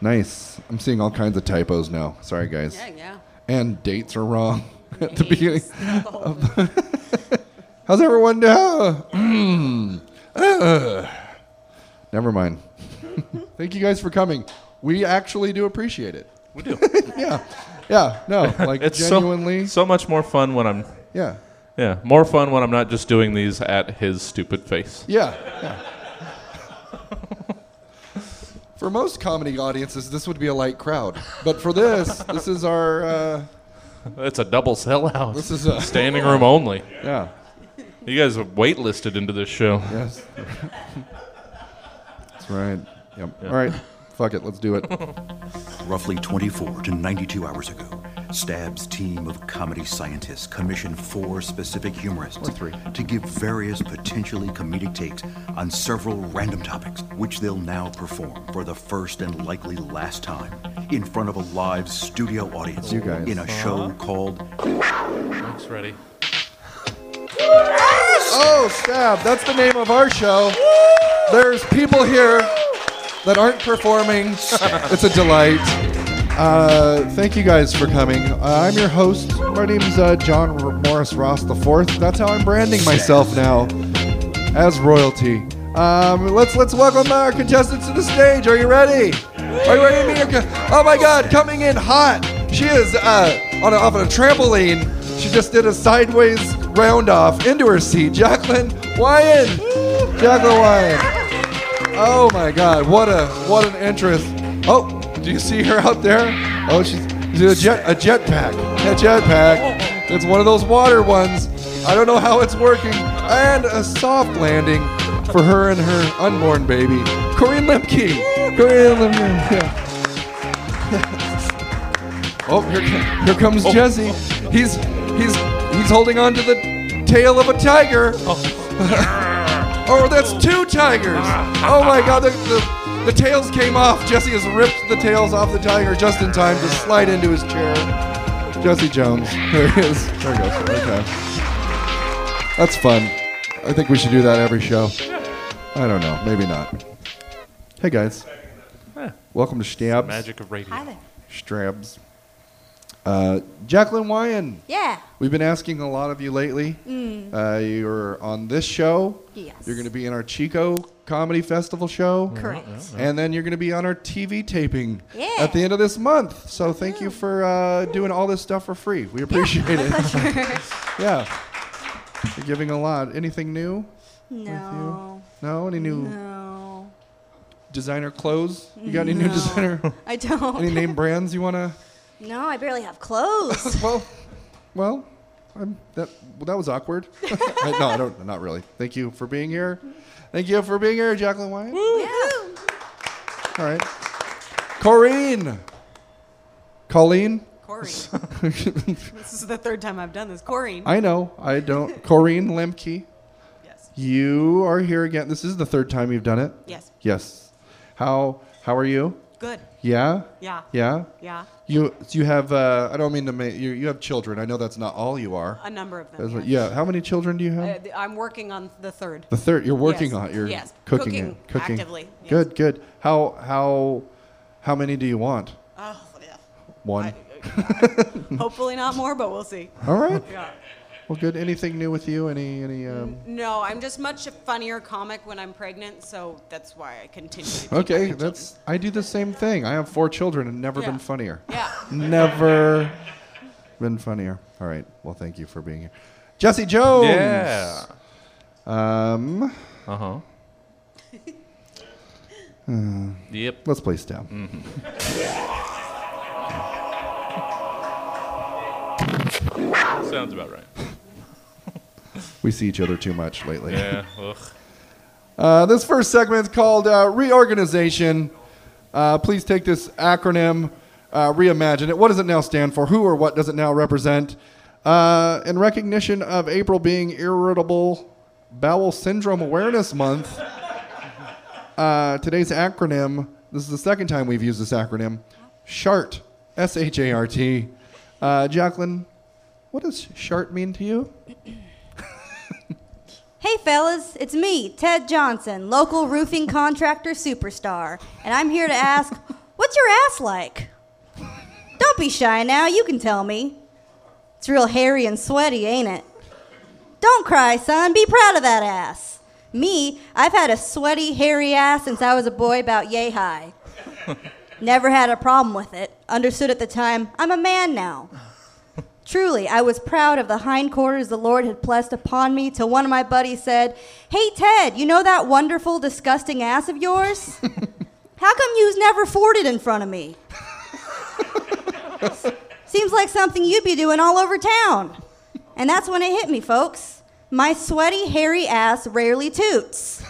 Nice. I'm seeing all kinds of typos now. Sorry, guys. Yeah, yeah. And dates are wrong at the Names, beginning. the. How's everyone doing? Uh, never mind. Thank you guys for coming. We actually do appreciate it. We do. Yeah. Yeah. No, like it's genuinely. so so much more fun when I'm yeah. yeah more fun when I'm not just doing these at his stupid face. Yeah. Yeah. For most comedy audiences, this would be a light crowd. But for this, this is our, uh, It's a double sellout. this is a, Standing room only. yeah. You guys are waitlisted into this show. Yes. That's right. Yep. All right. Fuck it. Let's do it. Roughly 24 to 92 hours ago, Stab's team of comedy scientists commissioned four specific humorists Or three. to give various potentially comedic takes on several random topics, which they'll now perform for the first and likely last time in front of a live studio audience You guys. in a show called Looks ready. Oh, Stab. That's the name of our show. There's people here that aren't performing. It's a delight. Uh, thank you guys for coming. Uh, I'm your host. My name's uh, John R- Morris Ross IV. That's how I'm branding myself now, as royalty. Um, let's let's welcome our contestants to the stage. Are you ready? Are you ready to meet your? Co- oh my God, coming in hot. She is uh, on a, off of a trampoline. She just did a sideways round off into her seat. Jacqueline Wyan. Jacqueline Wyan. Oh my God! What a what an interest. Oh, do you see her out there? Oh, she's, she's a jet a jetpack. A jetpack. It's one of those water ones. I don't know how it's working. And a soft landing for her and her unborn baby, Corinne Lemke. Corinne Lemke. Yeah. oh, here, here comes oh. Jesse. He's he's he's holding on to the tail of a tiger. Oh, oh that's two tigers. Oh my god, the, the, the tails came off. Jesse has ripped the tails off the tiger just in time to slide into his chair. Jesse Jones. There he is. There he goes. Okay. That's fun. I think we should do that every show. I don't know. Maybe not. Hey guys. Welcome to Stabs. Magic of radio. Hi there. Strabs. Uh, Jacqueline Wyan. Yeah. We've been asking a lot of you lately. Uh, you're on this show. Yes. You're going to be in our Chico Comedy Festival show. Correct. And then you're going to be on our TV taping Yeah. at the end of this month. So thank you for uh, doing all this stuff for free. We appreciate it. yeah. You're giving a lot. Anything new? No. No? Any new No. designer clothes? You got any new designer? I don't. any name brands you want to? No, I barely have clothes. well, well, I'm, that well, that was awkward. I, no, I don't. Not really. Thank you for being here. Thank you for being here, Jacqueline Wyatt. yeah. All right, Corrine. Colleen. Corey. this is the third time I've done this. Corey. I know. I don't. Corrine Lemke. yes. You are here again. This is the third time you've done it. Yes. Yes. How How are you? Good. Yeah. Yeah. Yeah. Yeah. You you have. Uh, I don't mean to make you. You have children. I know that's not all you are. A number of them. Yes. yeah. How many children do you have? Uh, I'm working on the third. The third, you're working Yes. on. You're Yes. cooking, Cooking it. Cooking actively, yes. Good, good. How how how many do you want? Oh, yeah. One. I- hopefully not more, but we'll see. All right. Yeah. Well, good. Anything new with you? Any any? Um, No, I'm just much a funnier comic when I'm pregnant, so that's why I continue. To okay, having that's. I do the same thing. I have four children and never Yeah. been funnier. Yeah. Never been funnier. All right. Well, thank you for being here, Jesse Jones. Yeah. Um. Uh huh. yep. Let's play stab. Sounds about right. We see each other too much lately. Yeah. Ugh. Uh, this first segment is called uh, Reorganization. Uh, please take this acronym, uh, reimagine it. What does it now stand for? Who or what does it now represent? Uh, in recognition of April being Irritable Bowel Syndrome Awareness Month, uh, today's acronym, this is the second time we've used this acronym, SHART, S H A R T. Uh, Jacqueline, what does SHART mean to you? Hey fellas, it's me, Ted Johnson, local roofing contractor superstar, and I'm here to ask, what's What's your ass like? Don't be shy now, you can tell me. It's real hairy and sweaty, ain't it? Don't cry, son. Be proud of that ass. Me, I've had a sweaty, hairy ass since I was a boy about yay high. Never had a problem with it. Understood at the time, I'm a man now. Truly, I was proud of the hindquarters the Lord had blessed upon me till one of my buddies said, Hey, Ted, you know that wonderful, disgusting ass of yours? How come you's never forded in front of me? Seems like something you'd be doing all over town. And that's when it hit me, folks. My sweaty, hairy ass rarely toots.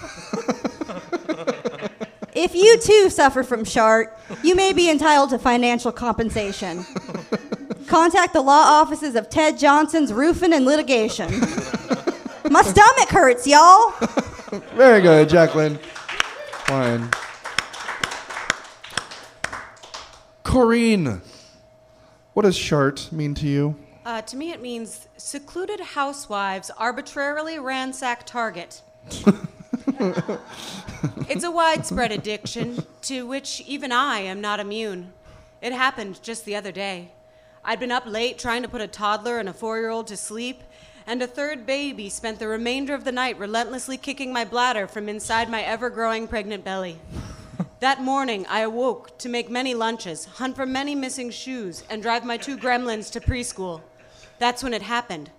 if you too suffer from shart, you may be entitled to financial compensation. Contact the law offices of Ted Johnson's Roofing and Litigation. My stomach hurts, y'all. Very good, Jacqueline. Fine. Corrine, what does shart mean to you? Uh, to me, it means secluded housewives arbitrarily ransack Target. it's a widespread addiction to which even I am not immune. It happened just the other day. I'd been up late trying to put a toddler and a four year old to sleep, and a third baby spent the remainder of the night relentlessly kicking my bladder from inside my ever growing pregnant belly. That morning, I awoke to make many lunches, hunt for many missing shoes, and drive my two gremlins to preschool. That's when it happened.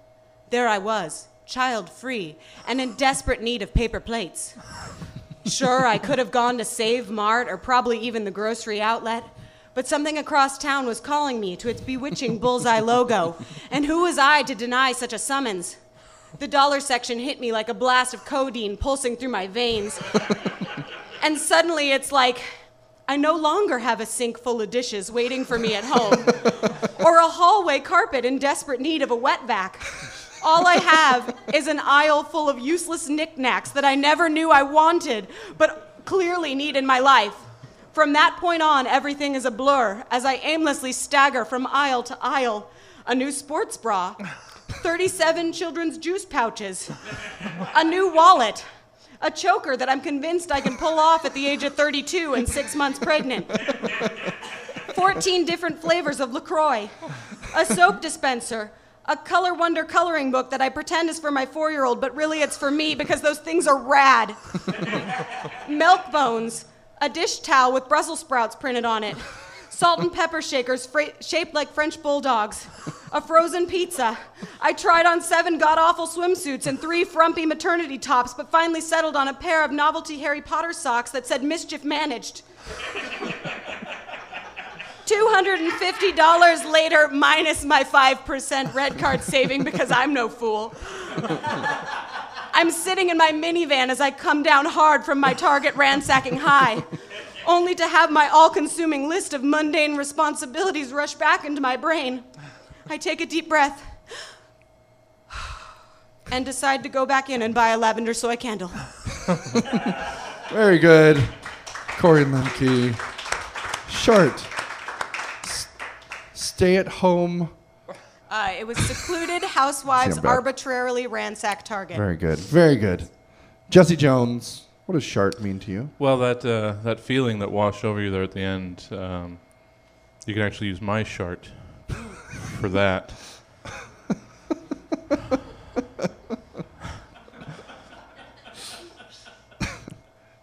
There I was, child free, and in desperate need of paper plates. Sure, I could have gone to Save Mart or probably even the grocery outlet, but something across town was calling me to its bewitching bullseye logo, and who was I to deny such a summons? The dollar section hit me like a blast of codeine pulsing through my veins. and suddenly it's like I no longer have a sink full of dishes waiting for me at home, or a hallway carpet in desperate need of a wet vac. All I have is an aisle full of useless knickknacks that I never knew I wanted, but clearly need in my life. From that point on, everything is a blur as I aimlessly stagger from aisle to aisle. A new sports bra, 37 children's juice pouches, a new wallet, a choker that I'm convinced I can pull off at the age of 32 and six months pregnant, 14 different flavors of LaCroix, a soap dispenser, a Color Wonder coloring book that I pretend is for my four year old, but really it's for me because those things are rad. Milk bones, a dish towel with Brussels sprouts printed on it, salt and pepper shakers fra- shaped like French bulldogs, a frozen pizza. I tried on seven god awful swimsuits and three frumpy maternity tops, but finally settled on a pair of novelty Harry Potter socks that said mischief managed. $250 later, minus my 5% red card saving because I'm no fool. I'm sitting in my minivan as I come down hard from my Target ransacking high, only to have my all consuming list of mundane responsibilities rush back into my brain. I take a deep breath and decide to go back in and buy a lavender soy candle. Very good. Corrine Lemke. Short. S- stay at home. Uh, it was secluded housewives See, I'm arbitrarily ransack Target. Very good. Very good. Jesse Jones, what does shart mean to you? Well, that uh, that feeling that washed over you there at the end, um, you can actually use my shart for that.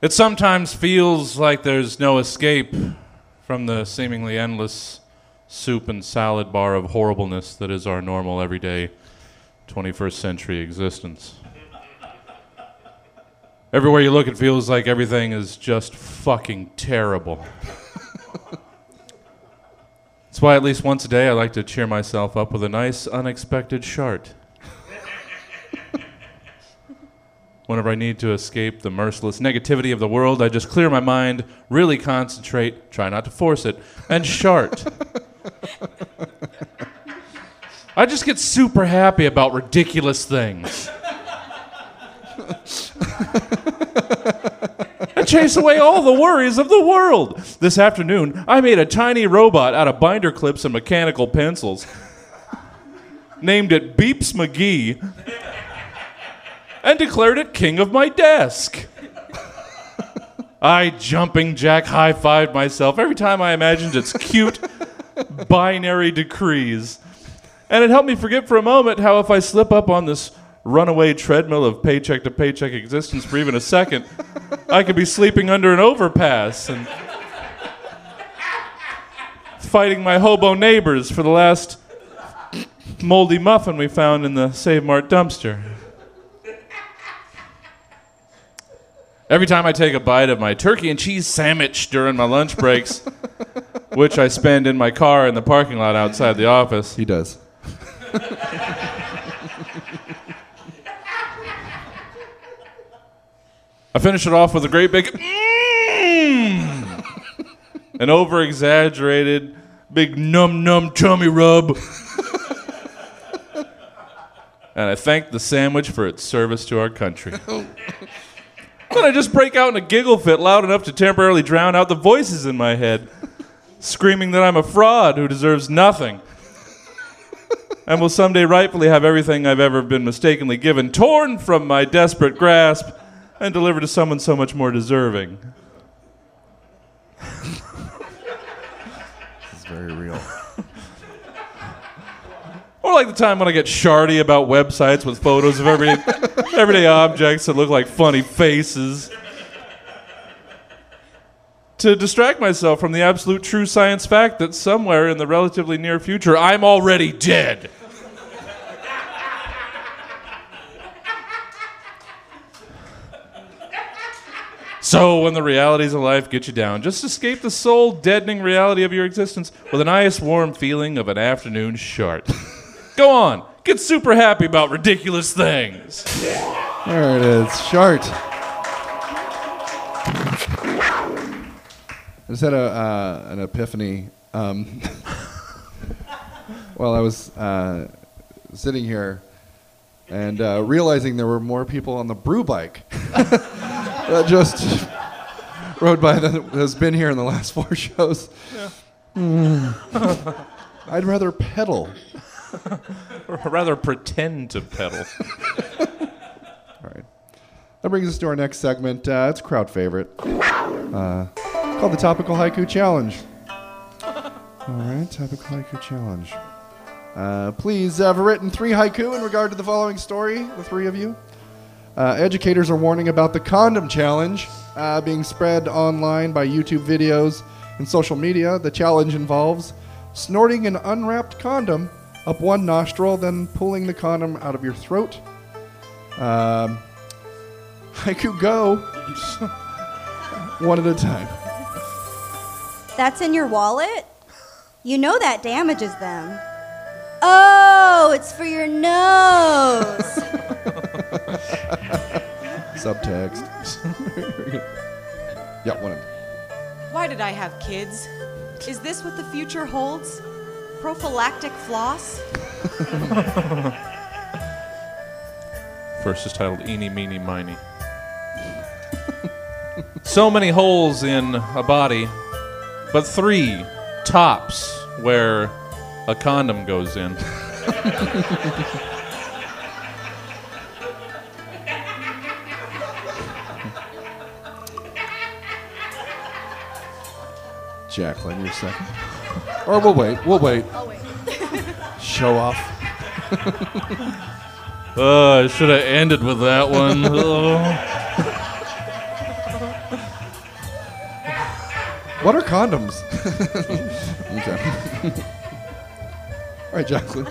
it sometimes feels like there's no escape from the seemingly endless soup and salad bar of horribleness that is our normal, everyday 21st century existence. Everywhere you look, it feels like everything is just fucking terrible. That's why, at least once a day, I like to cheer myself up with a nice, unexpected shart. Whenever I need to escape the merciless negativity of the world, I just clear my mind, really concentrate, try not to force it, and shart. I just get super happy about ridiculous things. I chase away all the worries of the world. This afternoon, I made a tiny robot out of binder clips and mechanical pencils. Named it Beeps McGee and declared it king of my desk. I jumping jack high fived myself every time I imagined its cute binary decrees. And it helped me forget for a moment how if I slip up on this runaway treadmill of paycheck to paycheck existence for even a second, I could be sleeping under an overpass and fighting my hobo neighbors for the last moldy muffin we found in the Save Mart dumpster. Every time I take a bite of my turkey and cheese sandwich during my lunch breaks, which I spend in my car in the parking lot outside the office, He does. I finish it off with a great big mmm, an over exaggerated big num num tummy rub. and I thank the sandwich for its service to our country. then I just break out in a giggle fit loud enough to temporarily drown out the voices in my head, screaming that I'm a fraud who deserves nothing. And will someday rightfully have everything I've ever been mistakenly given torn from my desperate grasp and delivered to someone so much more deserving. It's very real. Or like the time when I get shardy about websites with photos of everyday, everyday objects that look like funny faces. To distract myself from the absolute true science fact that somewhere in the relatively near future I'm already dead. So, when the realities of life get you down, just escape the soul deadening reality of your existence with a nice warm feeling of an afternoon shart. Go on, get super happy about ridiculous things. There it is. Shart. I just had a, uh, an epiphany. Um, while I was uh, sitting here and uh, realizing there were more people on the brew bike that just rode by that has been here in the last four shows. Mm. I'd rather pedal. Or rather, pretend to pedal. All right. That brings us to our next segment. Uh, it's crowd favorite uh, called the Topical Haiku Challenge. All right, Topical Haiku Challenge. Uh, please have written three haiku in regard to the following story, the three of you. Uh, educators are warning about the condom challenge uh, being spread online by YouTube videos and social media. The challenge involves snorting an unwrapped condom up one nostril, then pulling the condom out of your throat. Um, haiku go one at a time. That's in your wallet? You know that damages them. Oh, it's for your nose. Subtext. yeah, one. at- Why did I have kids? Is this what the future holds? Prophylactic floss? First is titled Eeny, Meeny, Miny. so many holes in a body, but three tops where a condom goes in. Jacqueline, you're second. Or we'll wait. We'll wait. I'll wait. Show off. Uh, I should have ended with that one. What are condoms? okay. All right, Jacqueline.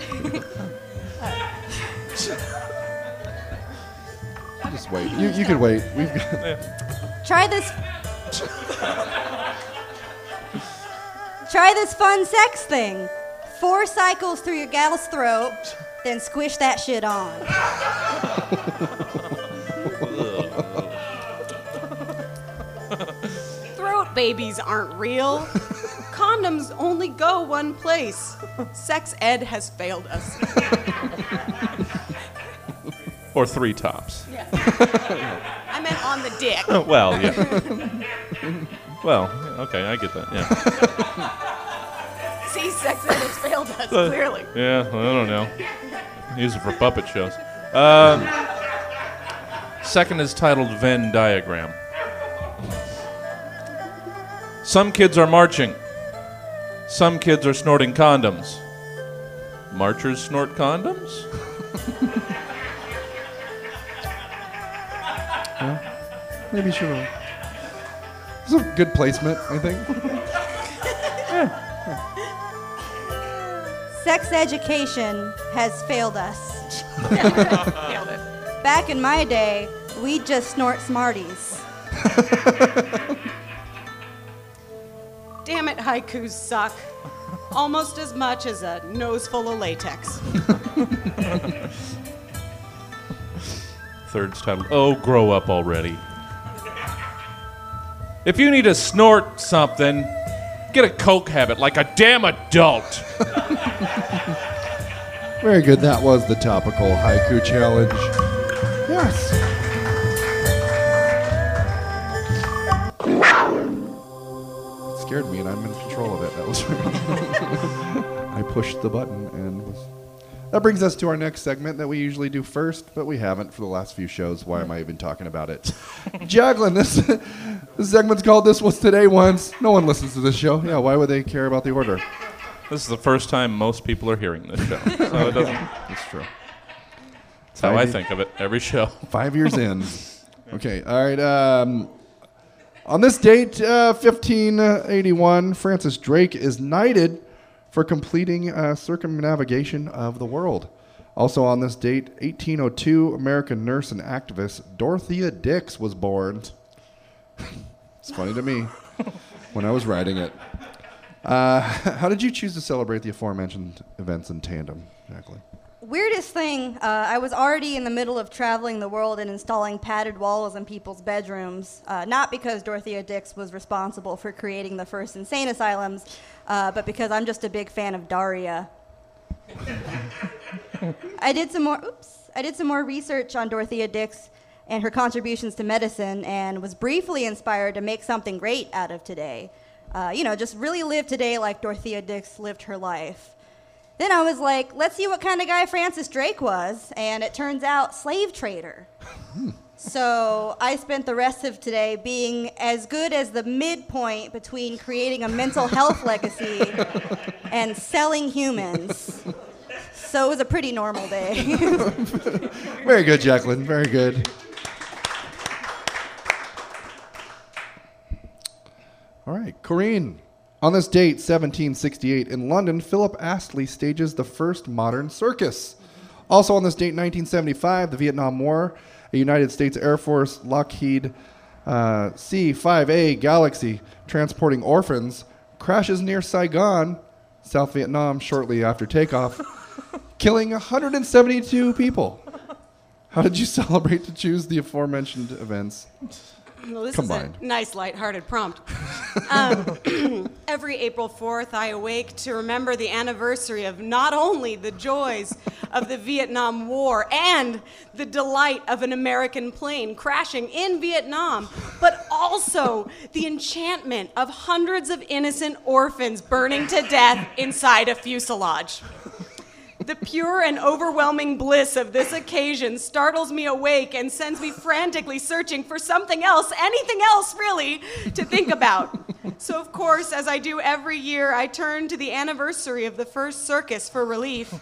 Just wait. You, you can wait. We've got. Try this. Try this fun sex thing. Four cycles through your gal's throat, then squish that shit on. babies aren't real. Condoms only go one place. Sex ed has failed us. or three tops. I meant on the dick. well, yeah. well, okay, I get that. Yeah. See, sex ed has failed us, clearly. Yeah, I don't know. Use it for puppet shows. Um, second is titled Venn diagram. Some kids are marching. Some kids are snorting condoms. Marchers snort condoms? Maybe should have. It's a good placement, I think. Sex education has failed us. Nailed it. Back in my day, we just snort Smarties. Damn it, haikus suck. Almost as much as a nose full of latex. Third's title. Oh, grow up already. If you need to snort something, get a coke habit like a damn adult. Very good. That was the topical haiku challenge. Scared me, and I'm in control of it. That was. I pushed the button and was. That brings us to our next segment that we usually do first, but we haven't for the last few shows. Why am I even talking about it? Jacqueline, this, this segment's called This Was Today Once. No one listens to this show. Yeah, why would they care about the order? This is the first time most people are hearing this show, so it doesn't. It's true. That's how I think of it every show. Five years in. Okay, all right. Um, on this date, uh, 1581, Francis Drake is knighted for completing uh, circumnavigation of the world. Also on this date, 1802, American nurse and activist Dorothea Dix was born. it's funny to me when I was writing it. Uh, how did you choose to celebrate the aforementioned events in tandem, Jacqueline? Weirdest thing, uh, I was already in the middle of traveling the world and installing padded walls in people's bedrooms. Uh, not because Dorothea Dix was responsible for creating the first insane asylums, uh, but because I'm just a big fan of Daria. I did some more. Oops. I did some more research on Dorothea Dix and her contributions to medicine, and was briefly inspired to make something great out of today. Uh, you know, just really live today like Dorothea Dix lived her life. Then I was like, let's see what kind of guy Francis Drake was, and it turns out slave trader. Hmm. so I spent the rest of today being as good as the midpoint between creating a mental health legacy and selling humans. So it was a pretty normal day. Very good, Jacqueline. Very good. All right, Corrine. On this date, 1768, in London, Philip Astley stages the first modern circus. Also on this date, 1975, the Vietnam War, a United States Air Force Lockheed uh, C-5A Galaxy transporting orphans crashes near Saigon, South Vietnam, shortly after takeoff, killing 172 people. How did you celebrate to choose the aforementioned events? Well, this Combined. is a nice, lighthearted prompt. Um, every April 4th, I awake to remember the anniversary of not only the joys of the Vietnam War and the delight of an American plane crashing in Vietnam, but also the enchantment of hundreds of innocent orphans burning to death inside a fuselage. The pure and overwhelming bliss of this occasion startles me awake and sends me frantically searching for something else, anything else really, to think about. So, of course, as I do every year, I turn to the anniversary of the first circus for relief.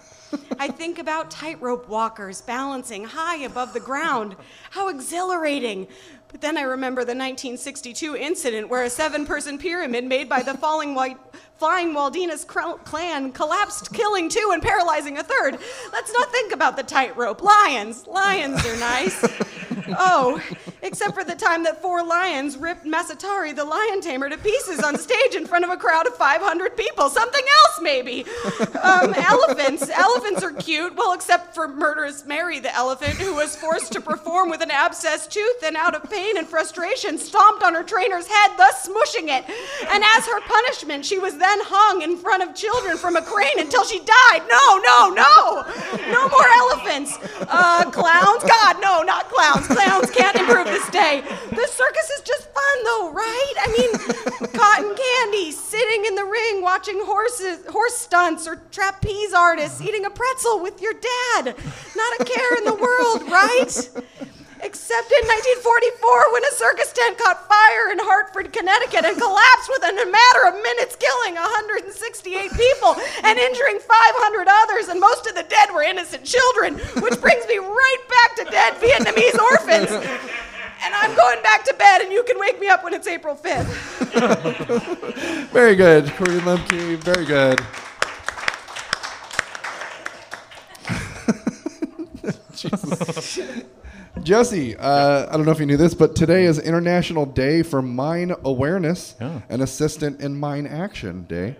I think about tightrope walkers balancing high above the ground. How exhilarating! But then I remember the 1962 incident where a seven person pyramid made by the falling white, flying Wallendas clan collapsed, killing two and paralyzing a third. Let's not think about the tightrope. Lions. Lions are nice. Oh, except for the time that four lions ripped Masatari, the lion tamer, to pieces on stage in front of a crowd of 500 people. Something else, maybe. Um, elephants. Elephants are cute. Well, except for murderous Mary the elephant, who was forced to perform with an abscessed tooth and out of pain and frustration stomped on her trainer's head, thus smushing it. And as her punishment, she was then hung in front of children from a crane until she died. No, no, no. No more elephants. Uh, clowns? God, no, not clowns. Clowns can't improve this day. The circus is just fun, though, right? I mean, cotton candy, sitting in the ring, watching horses, horse stunts, or trapeze artists, eating a pretzel with your dad. Not a care in the world, right? except in 1944 when a circus tent caught fire in Hartford, Connecticut and collapsed within a matter of minutes, killing 168 people and injuring 500 others, and most of the dead were innocent children, which brings me right back to dead Vietnamese orphans. And I'm going back to bed, and you can wake me up when it's April 5th. Very good, Corey Lemke. Very good. Jesse, uh, I don't know if you knew this, but today is International Day for Mine Awareness Yeah. and Assistance in Mine Action Day.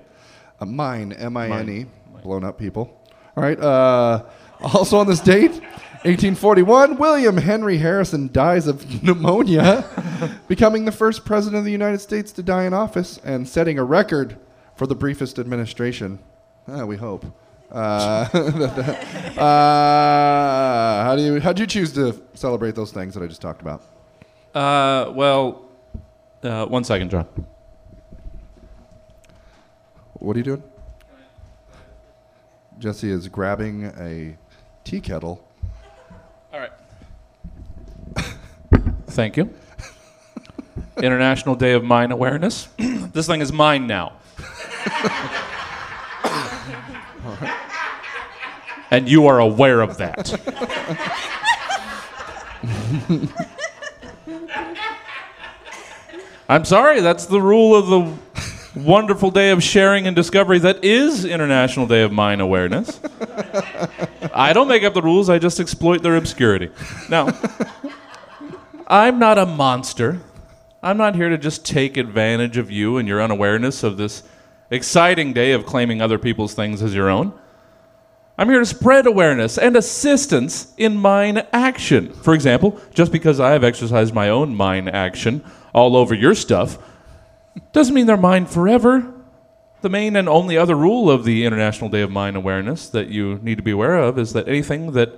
Uh, mine, M-I-N-E, blown up people. All right. Uh, also on this date, 1841, William Henry Harrison dies of pneumonia, becoming the first president of the United States to die in office and setting a record for the briefest administration. Ah, we hope. Uh, uh, how do you how do you choose to celebrate those things that I just talked about? Uh, well, uh, one second, John. What are you doing? Jesse is grabbing a tea kettle. All right. Thank you. International Day of Mine Awareness. this thing is mine now. and you are aware of that. I'm sorry, that's the rule of the wonderful day of sharing and discovery that is International Day of Mine Awareness. I don't make up the rules, I just exploit their obscurity. Now, I'm not a monster. I'm not here to just take advantage of you and your unawareness of this exciting day of claiming other people's things as your own. I'm here to spread awareness and assistance in mine action. For example, just because I have exercised my own mine action all over your stuff doesn't mean they're mine forever. The main and only other rule of the International Day of Mine Awareness that you need to be aware of is that anything that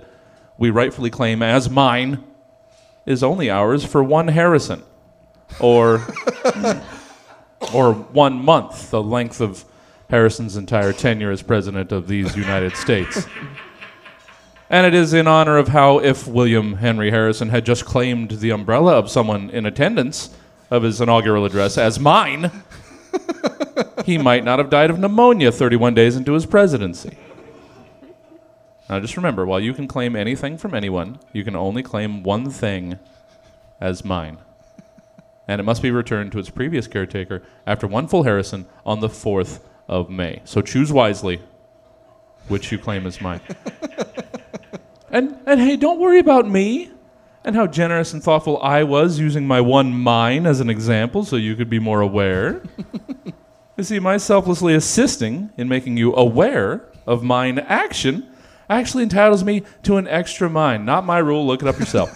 we rightfully claim as mine is only ours for one Harrison or or one month, the length of Harrison's entire tenure as president of these United States. And it is in honor of how if William Henry Harrison had just claimed the umbrella of someone in attendance of his inaugural address as mine, he might not have died of pneumonia 31 days into his presidency. Now just remember, while you can claim anything from anyone, you can only claim one thing as mine. And it must be returned to its previous caretaker after one full Harrison on the 4th of May. So choose wisely which you claim as mine. and, and hey, don't worry about me and how generous and thoughtful I was using my one mine as an example so you could be more aware. you see, my selflessly assisting in making you aware of mine action actually entitles me to an extra mine. Not my rule, look it up yourself.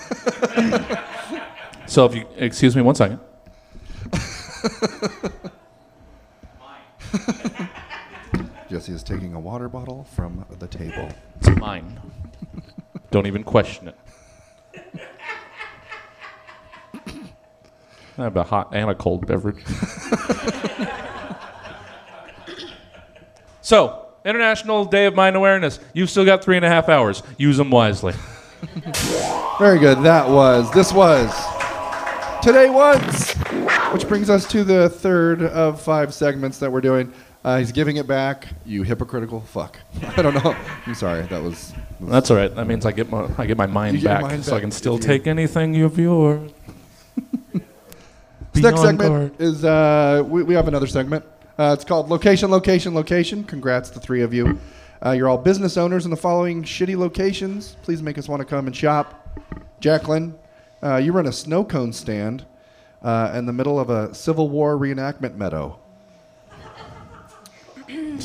so if you excuse me one second. Jesse is taking a water bottle from the table. It's mine. Don't even question it. I have a hot and a cold beverage. so, International Day of Mine Awareness. You've still got three and a half hours. Use them wisely. Very good. That was. This was. Today was. Which brings us to the third of five segments that we're doing. Uh, he's giving it back. You hypocritical fuck. I don't know. I'm sorry. That was. That's all right. That means I get my I get my mind You get your back, mind so I can still take anything of yours. This next Beyond segment guard. is. Uh, we, we have another segment. Uh, it's called Location, Location, Location. Congrats, the three of you. Uh, you're all business owners in the following shitty locations. Please make us want to come and shop. Jacqueline, uh, you run a snow cone stand uh, in the middle of a Civil War reenactment meadow.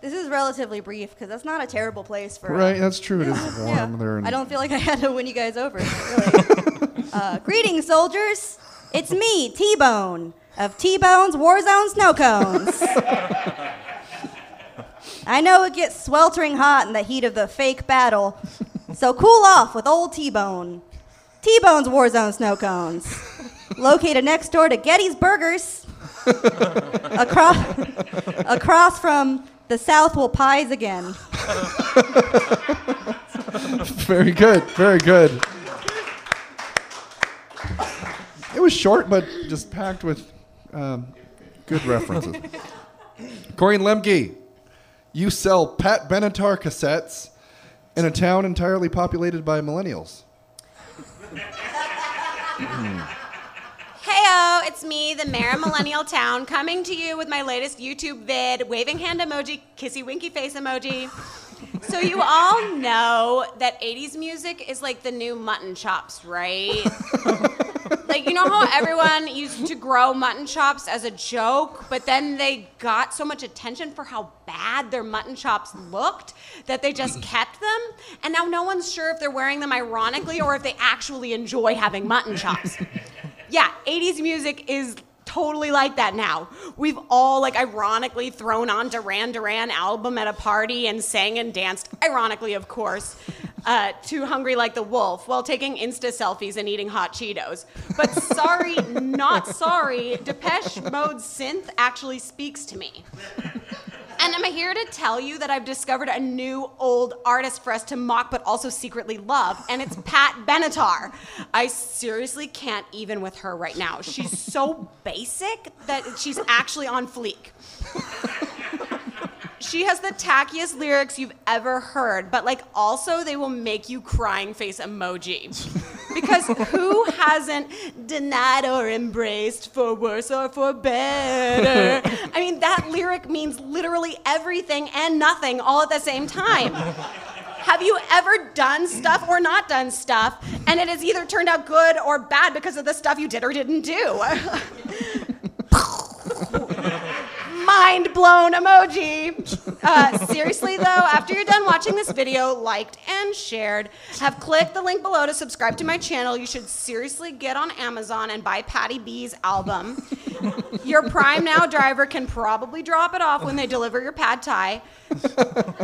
This is relatively brief because that's not a terrible place for. Right, that's true. It is warm Yeah. there. in- I don't feel like I had to win you guys over. Really. uh, greetings, soldiers. It's me, T Bone, of T Bone's Warzone Snow Cones. I know it gets sweltering hot in the heat of the fake battle, so cool off with old T Bone. T Bone's Warzone Snow Cones, located next door to Getty's Burgers, across, across from the South will pies again. Very good. Very good. It was short, but just packed with um, good references. Corinne Lemke, you sell Pat Benatar cassettes in a town entirely populated by millennials. Heyo, it's me, the mayor of Millennial Town, coming to you with my latest YouTube vid, waving hand emoji, kissy winky face emoji. So you all know that 80s music is like the new mutton chops, right? like you know how everyone used to grow mutton chops as a joke, but then they got so much attention for how bad their mutton chops looked that they just kept them, and now no one's sure if they're wearing them ironically or if they actually enjoy having mutton chops. Yeah, 80s music is totally like that now. We've all like ironically thrown on Duran Duran album at a party and sang and danced, ironically of course, uh, to Hungry Like the Wolf while taking Insta selfies and eating hot Cheetos. But sorry, not sorry, Depeche Mode synth actually speaks to me. And I'm here to tell you that I've discovered a new old artist for us to mock but also secretly love, and it's Pat Benatar. I seriously can't even with her right now. She's so basic that she's actually on fleek. She has the tackiest lyrics you've ever heard, but like also they will make you crying face emoji. Because who hasn't denied or embraced for worse or for better? I mean, that lyric means literally everything and nothing all at the same time. Have you ever done stuff or not done stuff, and it has either turned out good or bad because of the stuff you did or didn't do? mind blown emoji. Uh, seriously, though, after you're done watching this video, liked and shared, have clicked the link below to subscribe to my channel. You should seriously get on Amazon and buy Patty B's album. Your Prime Now driver can probably drop it off when they deliver your pad thai.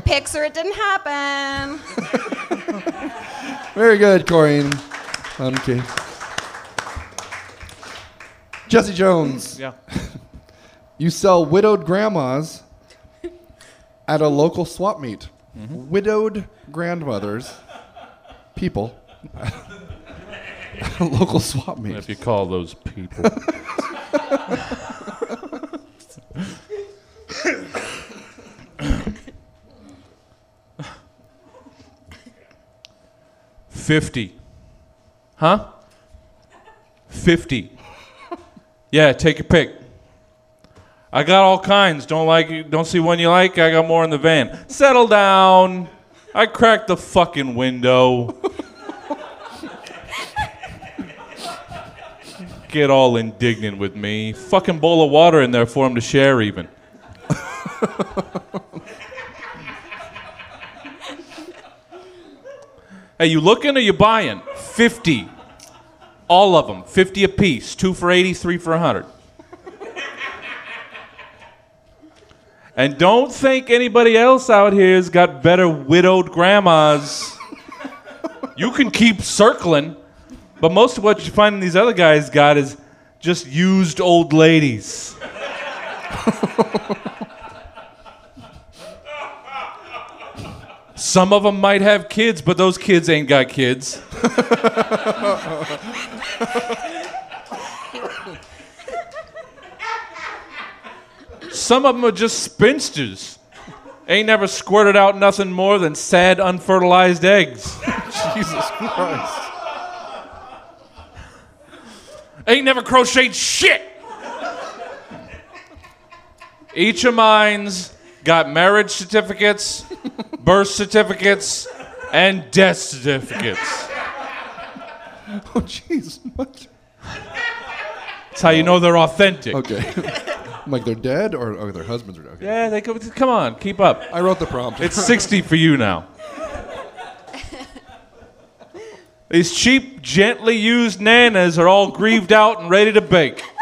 Pics or it didn't happen. Very good, Corinne. Okay. Jesse Jones, Yeah. You sell widowed grandmas at a local swap meet. Mm-hmm. Widowed grandmothers, people, at a local swap meet. If you call those people. Fifty. Huh? Fifty. Yeah, take your pick. I got all kinds. Don't like don't see one you like, I got more in the van. Settle down. I cracked the fucking window. Get all indignant with me. Fucking bowl of water in there for him to share even. hey, you looking or you buying? 50. All of them. 50 apiece. Two for 80, three for 100. And don't think anybody else out here has got better widowed grandmas. you can keep circling, but most of what you find in these other guys got is just used old ladies. Some of them might have kids, but those kids ain't got kids. Some of them are just spinsters. Ain't never squirted out nothing more than sad, unfertilized eggs. Jesus Christ. Ain't never crocheted shit. Each of mine's got marriage certificates, birth certificates, and death certificates. Oh, jeez. What? That's how you know they're authentic. Okay. like they're dead or oh, their husbands are dead. Okay. Yeah, they go, come on, keep up. I wrote the prompt. It's 60 for you now. These cheap, gently used nanas are all grieved out and ready to bake.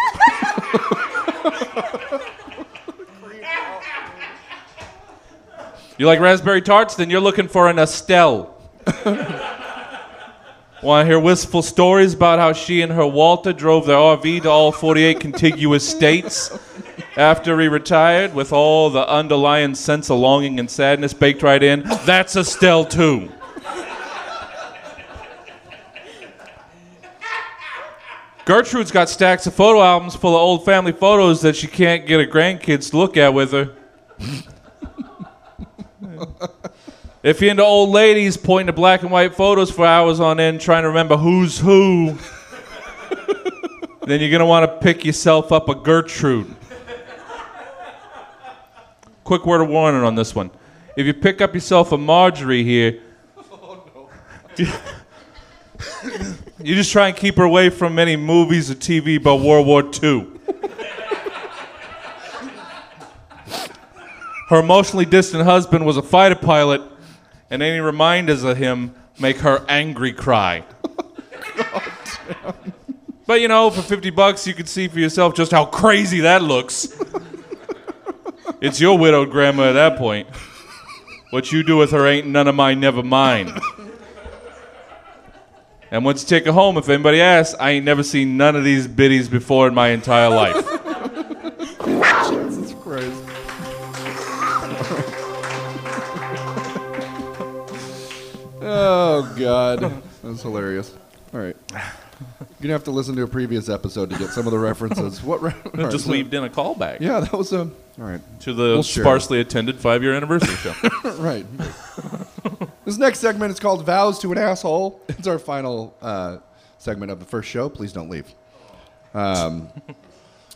You like raspberry tarts? Then you're looking for an Estelle. Want to hear wistful stories about how she and her Walter drove their RV to all 48 contiguous states after he retired with all the underlying sense of longing and sadness baked right in? That's Estelle, too. Gertrude's got stacks of photo albums full of old family photos that she can't get her grandkids to look at with her. if you're into old ladies pointing to black and white photos for hours on end trying to remember who's who, then you're going to want to pick yourself up a Gertrude. Quick word of warning on this one. If you pick up yourself a Marjorie here, you just try and keep her away from any movies or TV about World War II. Her emotionally distant husband was a fighter pilot, and any reminders of him make her angry cry. but you know, for 50 bucks, you can see for yourself just how crazy that looks. It's your widowed grandma at that point. What you do with her ain't none of my never mind. And once you take her home, if anybody asks, I ain't never seen none of these biddies before in my entire life. Jesus Christ. oh God, that's hilarious. All right, you're gonna have to listen to a previous episode to get some of the references. What? Re- all right, Just so- weaved in a callback Yeah, that was a. All right, to the We'll sparsely attended five year anniversary show. right. this next segment is called "Vows to an Asshole." It's our final uh, segment of the first show. Please don't leave. Um,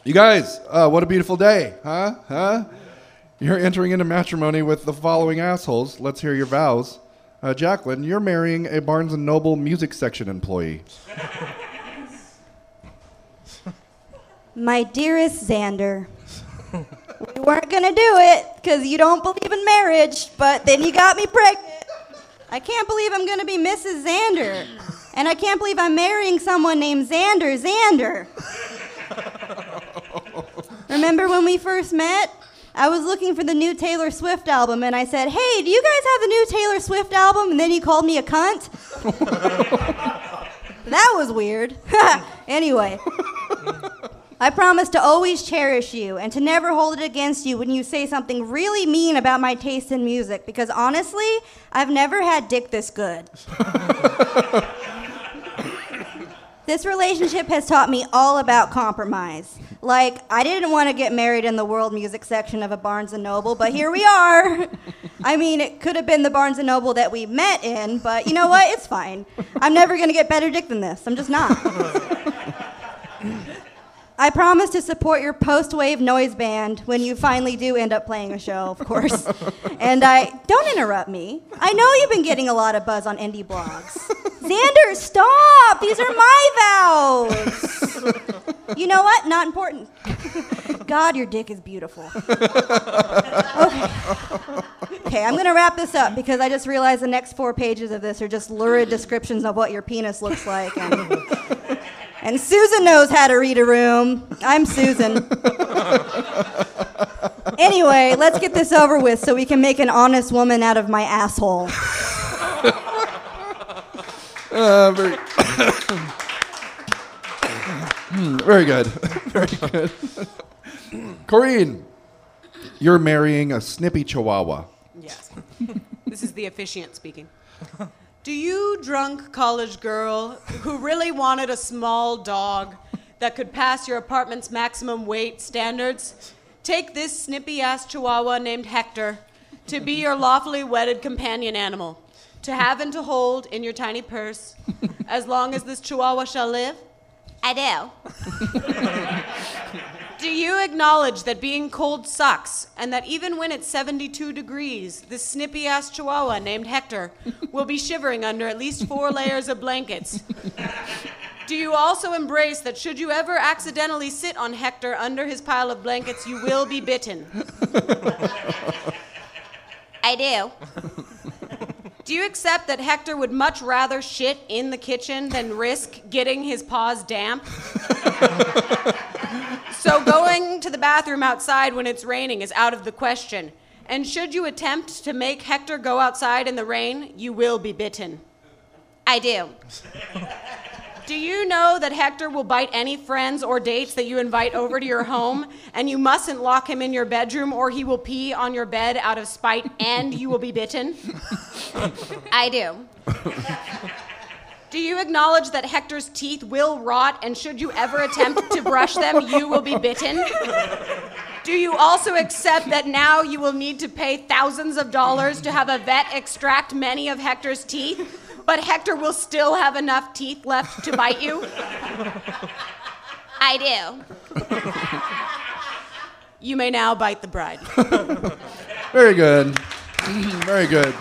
you guys, uh, what a beautiful day, huh? Huh? You're entering into matrimony with the following assholes. Let's hear your vows. Uh, Jacqueline, you're marrying a Barnes and Noble music section employee. My dearest Xander, we weren't gonna do it because you don't believe in marriage, but then you got me pregnant. I can't believe I'm gonna be Mrs. Xander. And I can't believe I'm marrying someone named Xander Xander. Remember when we first met? I was looking for the new Taylor Swift album and I said, Hey, do you guys have the new Taylor Swift album? And then you called me a cunt. that was weird. anyway. I promise to always cherish you and to never hold it against you when you say something really mean about my taste in music because honestly, I've never had dick this good. this relationship has taught me all about compromise. Like, I didn't want to get married in the world music section of a Barnes and Noble, but here we are. I mean, it could have been the Barnes and Noble that we met in, but you know what? It's fine. I'm never going to get better dick than this. I'm just not. I promise to support your post wave noise band when you finally do end up playing a show, of course. and I don't interrupt me. I know you've been getting a lot of buzz on indie blogs. Xander, stop! These are my vows. You know what? Not important. God, your dick is beautiful. Okay. Okay, I'm gonna wrap this up because I just realized the next four pages of this are just lurid descriptions of what your penis looks like. And and Susan knows how to read a room. I'm Susan. anyway, let's get this over with so we can make an honest woman out of my asshole. Uh, very, very good. Very good. Corrine, you're marrying a snippy chihuahua. Yes. this is the officiant speaking. Do you, drunk college girl who really wanted a small dog that could pass your apartment's maximum weight standards, take this snippy ass chihuahua named Hector to be your lawfully wedded companion animal, to have and to hold in your tiny purse as long as this chihuahua shall live? I do. Do you acknowledge that being cold sucks, and that even when it's 72 degrees, this snippy ass chihuahua named Hector will be shivering under at least four layers of blankets? Do you also embrace that should you ever accidentally sit on Hector under his pile of blankets, you will be bitten? I do. Do you accept that Hector would much rather shit in the kitchen than risk getting his paws damp? So going to the bathroom outside when it's raining is out of the question. And should you attempt to make Hector go outside in the rain, you will be bitten. I do. Do you know that Hector will bite any friends or dates that you invite over to your home, and you mustn't lock him in your bedroom or he will pee on your bed out of spite and you will be bitten? I do. Do you acknowledge that Hector's teeth will rot, and should you ever attempt to brush them, you will be bitten? Do you also accept that now you will need to pay thousands of dollars to have a vet extract many of Hector's teeth, but Hector will still have enough teeth left to bite you? I do. You may now bite the bride. Very good. Very good.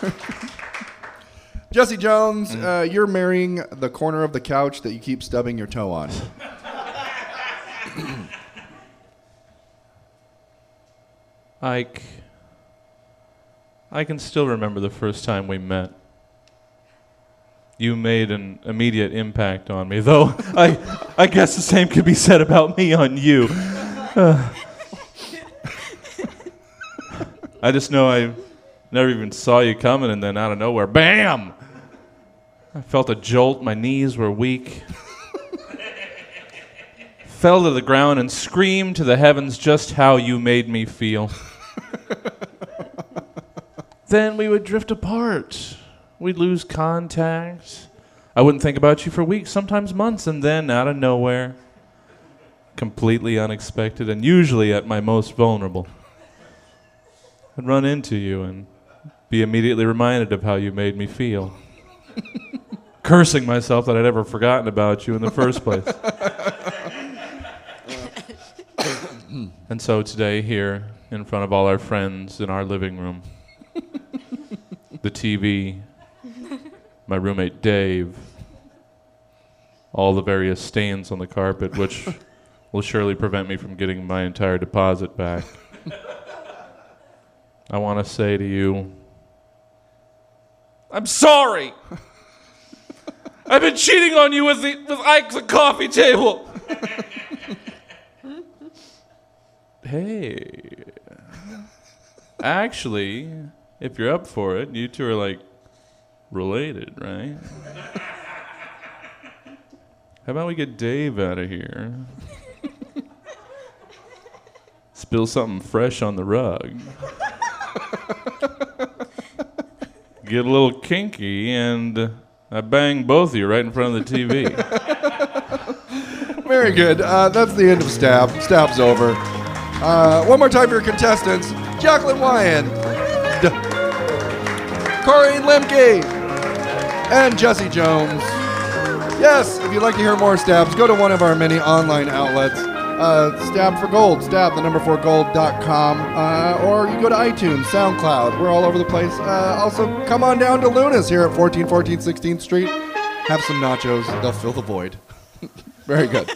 Jesse Jones, uh, you're marrying the corner of the couch that you keep stubbing your toe on. Ike, I can still remember the first time we met. You made an immediate impact on me, though I, I guess the same could be said about me on you. Uh, I just know I never even saw you coming, and then out of nowhere, bam! I felt a jolt, my knees were weak. Fell to the ground and screamed to the heavens just how you made me feel then we would drift apart. We'd lose contact. I wouldn't think about you for weeks, sometimes months, and then out of nowhere, completely unexpected, and usually at my most vulnerable, I'd run into you and be immediately reminded of how you made me feel. Cursing myself that I'd ever forgotten about you in the first place. and so today, here in front of all our friends in our living room, the TV, my roommate Dave, all the various stains on the carpet, which will surely prevent me from getting my entire deposit back. I want to say to you, I'm sorry. I've been cheating on you with the with Ike the coffee table. hey. Actually, if you're up for it, you two are like related, right? How about we get Dave out of here? Spill something fresh on the rug. get a little kinky, and I bang both of you right in front of the TV. Very good. Uh, that's the end of Stab. Stab's over. Uh, one more time for your contestants Jacqueline Wyan, D- Corey Lemke, and Jesse Jones. Yes, if you'd like to hear more stabs, go to one of our many online outlets. Uh, stab for gold, stab the number four gold.com, uh, or you go to iTunes, SoundCloud. We're all over the place. Uh, also, come on down to Luna's here at 1414 16th Street. Have some nachos, they'll fill the void. Very good.